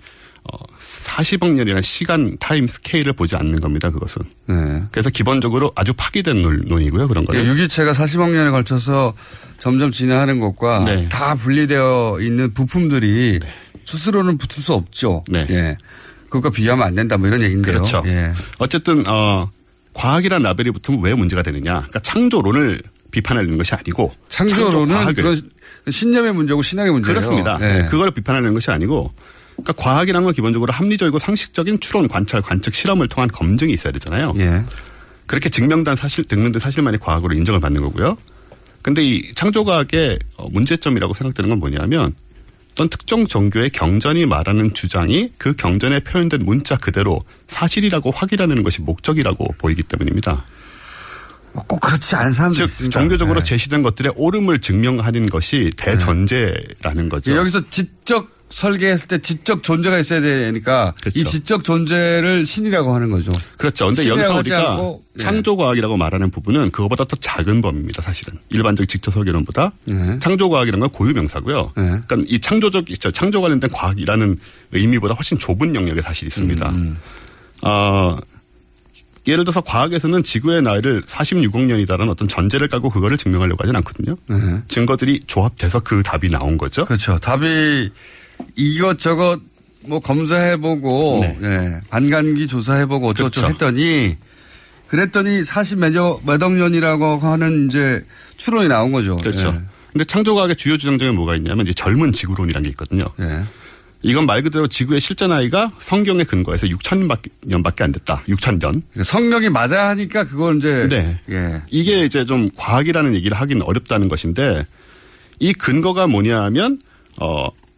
어, 40억 년이라는 시간 타임 스케일을 보지 않는 겁니다. 그것은. 네. 그래서 기본적으로 아주 파기된 논- 논이고요. 그런 거는. 예, 유기체가 40억 년에 걸쳐서 점점 진화하는 것과 네. 다 분리되어 있는 부품들이 스스로는 붙을 수 없죠. 예. 그것과 비교하면 안 된다 뭐 이런 얘기인데요. 네. 그렇죠. 예. 어쨌든 어, 과학이란 라벨이 붙으면 왜 문제가 되느냐? 그러니까 창조론을 비판하는 것이 아니고 창조론은 창조과학을. 그런 신념의 문제고 신학의 문제예요. 그렇습니다. 예. 네, 그걸 비판하는 것이 아니고 그러니까 과학이라는 건 기본적으로 합리적이고 상식적인 추론, 관찰, 관측, 실험을 통한 검증이 있어야 되잖아요. 예. 그렇게 증명된 사실, 증명된 사실만이 과학으로 인정을 받는 거고요. 근데 이 창조과학의 어, 문제점이라고 생각되는 건 뭐냐면 어떤 특정 종교의 경전이 말하는 주장이 그 경전에 표현된 문자 그대로 사실이라고 확인하는 것이 목적이라고 보이기 때문입니다. 꼭 그렇지 않은 사람도 즉. 종교적으로 네. 제시된 것들의 옳음을 증명하는 것이 대전제라는 거죠. 예, 여기서 지적 설계했을 때 지적 존재가 있어야 되니까 이 지적 존재를 신이라고 하는 거죠. 그렇죠. 근데 여기서 우리가 않고, 예. 창조과학이라고 말하는 부분은 그거보다 더 작은 범위입니다, 사실은. 일반적 직접 설계론보다. 네. 창조과학이라는 건 고유명사고요. 그러니까 이 창조적, 저 창조 관련된 과학이라는 의미보다 훨씬 좁은 영역에 사실 있습니다. 음, 어, 예를 들어서 과학에서는 지구의 나이를 46억 년이다라는 어떤 전제를 깔고 그거를 증명하려고 하진 않거든요. 네. 증거들이 조합돼서 그 답이 나온 거죠. 그렇죠. 답이 이것저것 뭐 검사해보고 예, 반감기 조사해보고 어쩌고저쩌고 네. 그렇죠. 했더니 그랬더니 40몇 억 년이라고 하는 이제 추론이 나온 거죠. 그렇죠. 예. 근데 창조과학의 주요 주장 중에 뭐가 있냐면 이제 젊은 지구론이라는 게 있거든요. 예. 이건 말 그대로 지구의 실제 나이가 성경에 근거해서 6천 년밖에 안 됐다. 6천 년. 성경이 맞아야 하니까 그걸 이제 네. 예. 이게 이제 좀 과학이라는 얘기를 하기는 어렵다는 것인데 이 근거가 뭐냐 하면 어 지-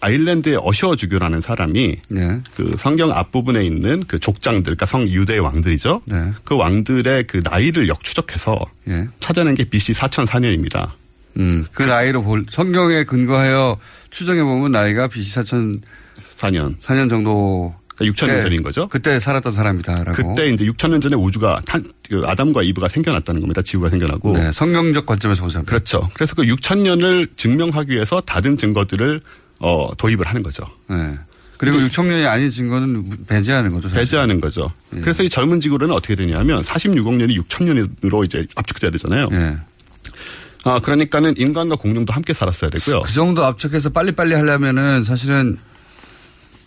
아일랜드의 어셔 주교라는 사람이 네. 그 성경 앞부분에 있는 그 족장들, 그러니까 성 유대의 왕들이죠. 네. 그 왕들의 그 나이를 역추적해서 예. 찾아낸 게 BC 4004년입니다. 음, 그 나이로 볼, 성경에 근거하여 추정해 보면 나이가 BC 4004년 4년. 정도. 그러니까 6천 년 때, 전인 거죠. 그때 살았던 사람이다라고. 그때 이제 6천 년 전에 우주가 탄, 그 아담과 이브가 생겨났다는 겁니다. 지구가 생겨나고. 네, 성경적 관점에서 보자면. 그렇죠. 그래서 그 6천 년을 증명하기 위해서 다른 증거들을 어, 도입을 하는 거죠. 네. 그리고 6천 년이 아닌 증거는 배제하는 거죠. 사실. 배제하는 거죠. 예. 그래서 이 젊은 지구로는 어떻게 되냐면 46억 년이 6천 년으로 이제 압축돼야 되잖아요. 예. 아, 그러니까는 인간과 공룡도 함께 살았어야 되고요. 그 정도 압축해서 빨리빨리 하려면은 사실은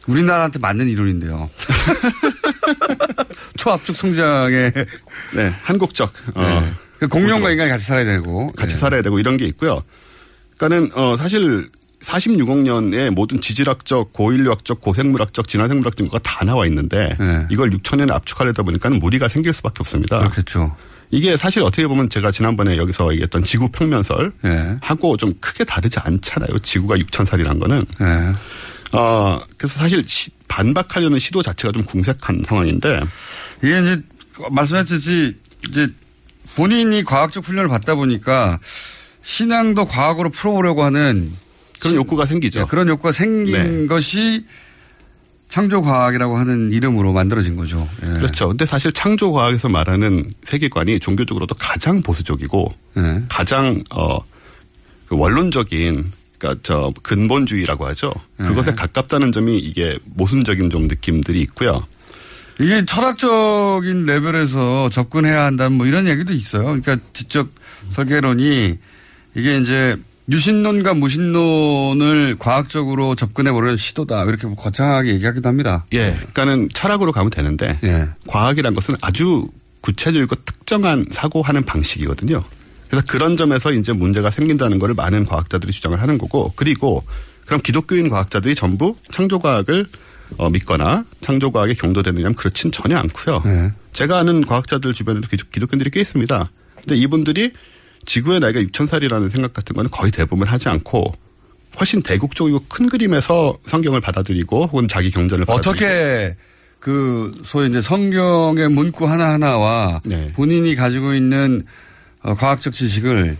우리나라한테 맞는 이론인데요. 초압축 성장의 네, 한국적. 어, 네. 그 공룡과 인간이 같이 살아야 되고 같이 예. 살아야 되고 이런 게 있고요. 그러니까는 어 사실 46억 년의 모든 지질학적, 고인류학적, 고생물학적, 진화생물학 증거가 다 나와 있는데 네. 이걸 6천 년에 압축하려다 보니까는 무리가 생길 수밖에 없습니다. 그렇겠죠. 이게 사실 어떻게 보면 제가 지난번에 여기서 얘기했던 지구 평면설 예. 하고 좀 크게 다르지 않잖아요. 지구가 6천 살이란 거는. 예. 어 그래서 사실 시- 반박하려는 시도 자체가 좀 궁색한 상황인데 이게 이제 말씀하셨듯이 이제 본인이 과학적 훈련을 받다 보니까 신앙도 과학으로 풀어보려고 하는 그런 욕구가 생기죠. 네, 그런 욕구가 생긴 네. 것이 창조과학이라고 하는 이름으로 만들어진 거죠. 예. 그렇죠. 근데 사실 창조과학에서 말하는 세계관이 종교적으로도 가장 보수적이고 네. 가장 어, 그 원론적인 그러니까 저 근본주의라고 하죠. 네. 그것에 가깝다는 점이 이게 모순적인 좀 느낌들이 있고요. 이게 철학적인 레벨에서 접근해야 한다는 뭐 이런 얘기도 있어요. 그러니까 지적 설계론이 이게 이제 유신론과 무신론을 과학적으로 접근해 보려는 시도다. 이렇게 뭐 거창하게 얘기하기도 합니다. 예. 그러니까는 철학으로 가면 되는데 예. 과학이란 것은 아주 구체적이고 특정한 사고하는 방식이거든요. 그래서 그런 점에서 이제 문제가 생긴다는 것을 많은 과학자들이 주장을 하는 거고 그리고 그럼 기독교인 과학자들이 전부 창조과학을 어, 믿거나 창조과학에 경도되느냐면 그렇진 전혀 않고요. 네. 제가 아는 과학자들 주변에도 기독- 기독교인들이 꽤 있습니다. 근데 이분들이 지구의 나이가 6천살이라는 생각 같은 거는 거의 대부분 하지 않고 훨씬 대국적이고 큰 그림에서 성경을 받아들이고 혹은 자기 경전을 받아들이고 어떻게 그 소위 이제 성경의 문구 하나하나와 네. 본인이 가지고 있는 어, 과학적 지식을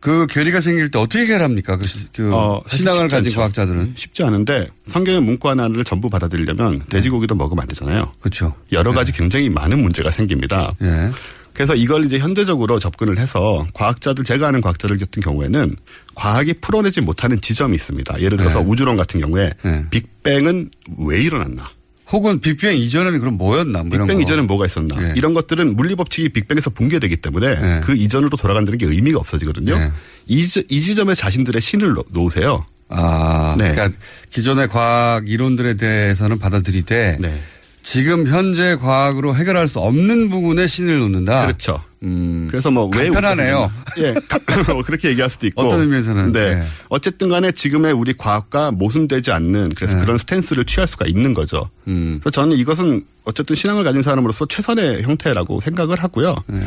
그 괴리가 생길 때 어떻게 해결합니까? 그, 시- 그 어, 신앙을 가진 않죠. 과학자들은 쉽지 않은데 성경의 문구 하나를 전부 받아들이려면 돼지고기도 먹으면 안 되잖아요. 그렇죠. 여러 가지 굉장히 많은 문제가 생깁니다. 예. 그래서 이걸 이제 현대적으로 접근을 해서 과학자들 제가 아는 과학자들 같은 경우에는 과학이 풀어내지 못하는 지점이 있습니다. 예를 들어서 네. 우주론 같은 경우에 네. 빅뱅은 왜 일어났나? 혹은 빅뱅 이전에는 그럼 뭐였나? 뭐 빅뱅 거. 이전엔 뭐가 있었나? 예. 이런 것들은 물리 법칙이 빅뱅에서 붕괴되기 때문에 네. 그 이전으로 돌아간다는 게 의미가 없어지거든요. 네. 이, 지- 이 지점에 자신들의 신을 놓- 놓으세요. 아, 네. 그러니까 기존의 과학 이론들에 대해서는 받아들이되 네. 지금 현재 과학으로 해결할 수 없는 부분에 신을 놓는다. 그렇죠. 음. 그래서 뭐왜 간편하네요. 예, 뭐 그렇게 얘기할 수도 있고 어떤 의미에서는. 네. 네. 어쨌든 간에 지금의 우리 과학과 모순되지 않는 그래서 네. 그런 스탠스를 취할 수가 있는 거죠. 음. 그래서 저는 이것은 어쨌든 신앙을 가진 사람으로서 최선의 형태라고 생각을 하고요. 네.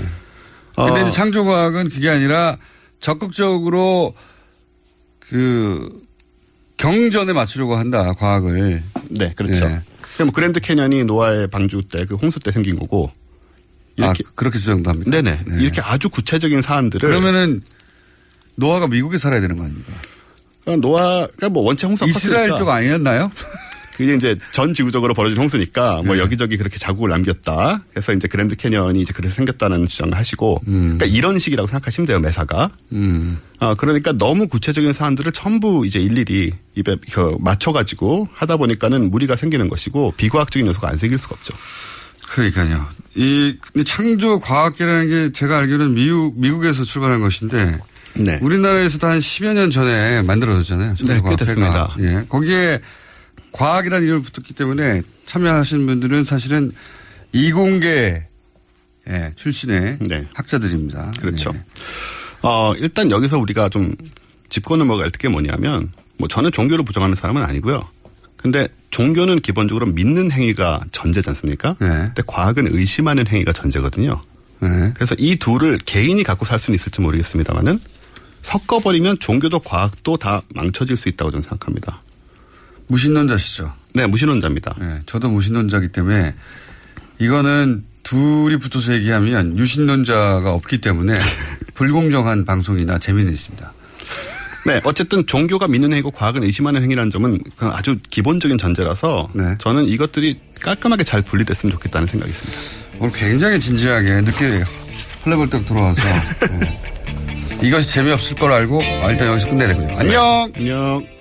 어, 근데 이제 창조과학은 그게 아니라 적극적으로 그 경전에 맞추려고 한다, 과학을. 네, 그렇죠. 네. 그럼 그랜드 캐년이 노아의 방주 때 그 홍수 때 생긴 거고 이렇게 아, 그렇게 주장도 합니다. 네네 이렇게 아주 구체적인 사안들을 그러면은 노아가 미국에 살아야 되는 거 아닙니까? 그러니까 노아가 뭐 원체 홍수가 이스라엘 쪽 아니었나요? 그게 이제 전 지구적으로 벌어진 홍수니까 뭐 네. 여기저기 그렇게 자국을 남겼다. 그래서 이제 그랜드 캐년이 이제 그래서 생겼다는 주장을 하시고 그러니까 이런 식이라고 생각하시면 돼요 매사가. 음. 아 그러니까 너무 구체적인 사안들을 전부 이제 일일이 입에 그 맞춰가지고 하다 보니까는 무리가 생기는 것이고 비과학적인 요소가 안 생길 수가 없죠. 그러니까요. 이 창조 과학계라는 게 제가 알기로는 미국 미국에서 출발한 것인데 네. 우리나라에서도 한 10여 년 전에 만들어졌잖아요. 네, 꽤. 됐습니다. 예. 거기에 과학이라는 이름을 붙었기 때문에 참여하신 분들은 사실은 이공계 예, 출신의 학자들입니다. 그렇죠. 예. 어, 일단 여기서 우리가 좀 짚고 넘어갈 게 뭐냐면, 뭐 저는 종교를 부정하는 사람은 아니고요. 근데 종교는 기본적으로 믿는 행위가 전제지 않습니까? 네. 근데 과학은 의심하는 행위가 전제거든요. 그래서 이 둘을 개인이 갖고 살 수는 있을지 모르겠습니다만은 섞어버리면 종교도 과학도 다 망쳐질 수 있다고 저는 생각합니다. 무신론자시죠? 네, 무신론자입니다. 네, 저도 무신론자이기 때문에 이거는 둘이 붙어서 얘기하면 유신론자가 없기 때문에 불공정한 방송이나 재미는 있습니다. 네, 어쨌든 종교가 믿는 행위고 과학은 의심하는 행위라는 점은 아주 기본적인 전제라서 저는 이것들이 깔끔하게 잘 분리됐으면 좋겠다는 생각이 있습니다. 오늘 굉장히 진지하게 늦게 헐레벌떡 들어와서 네. 이것이 재미없을 걸 알고 아, 일단 여기서 끝내야 되군요. 안녕. 안녕.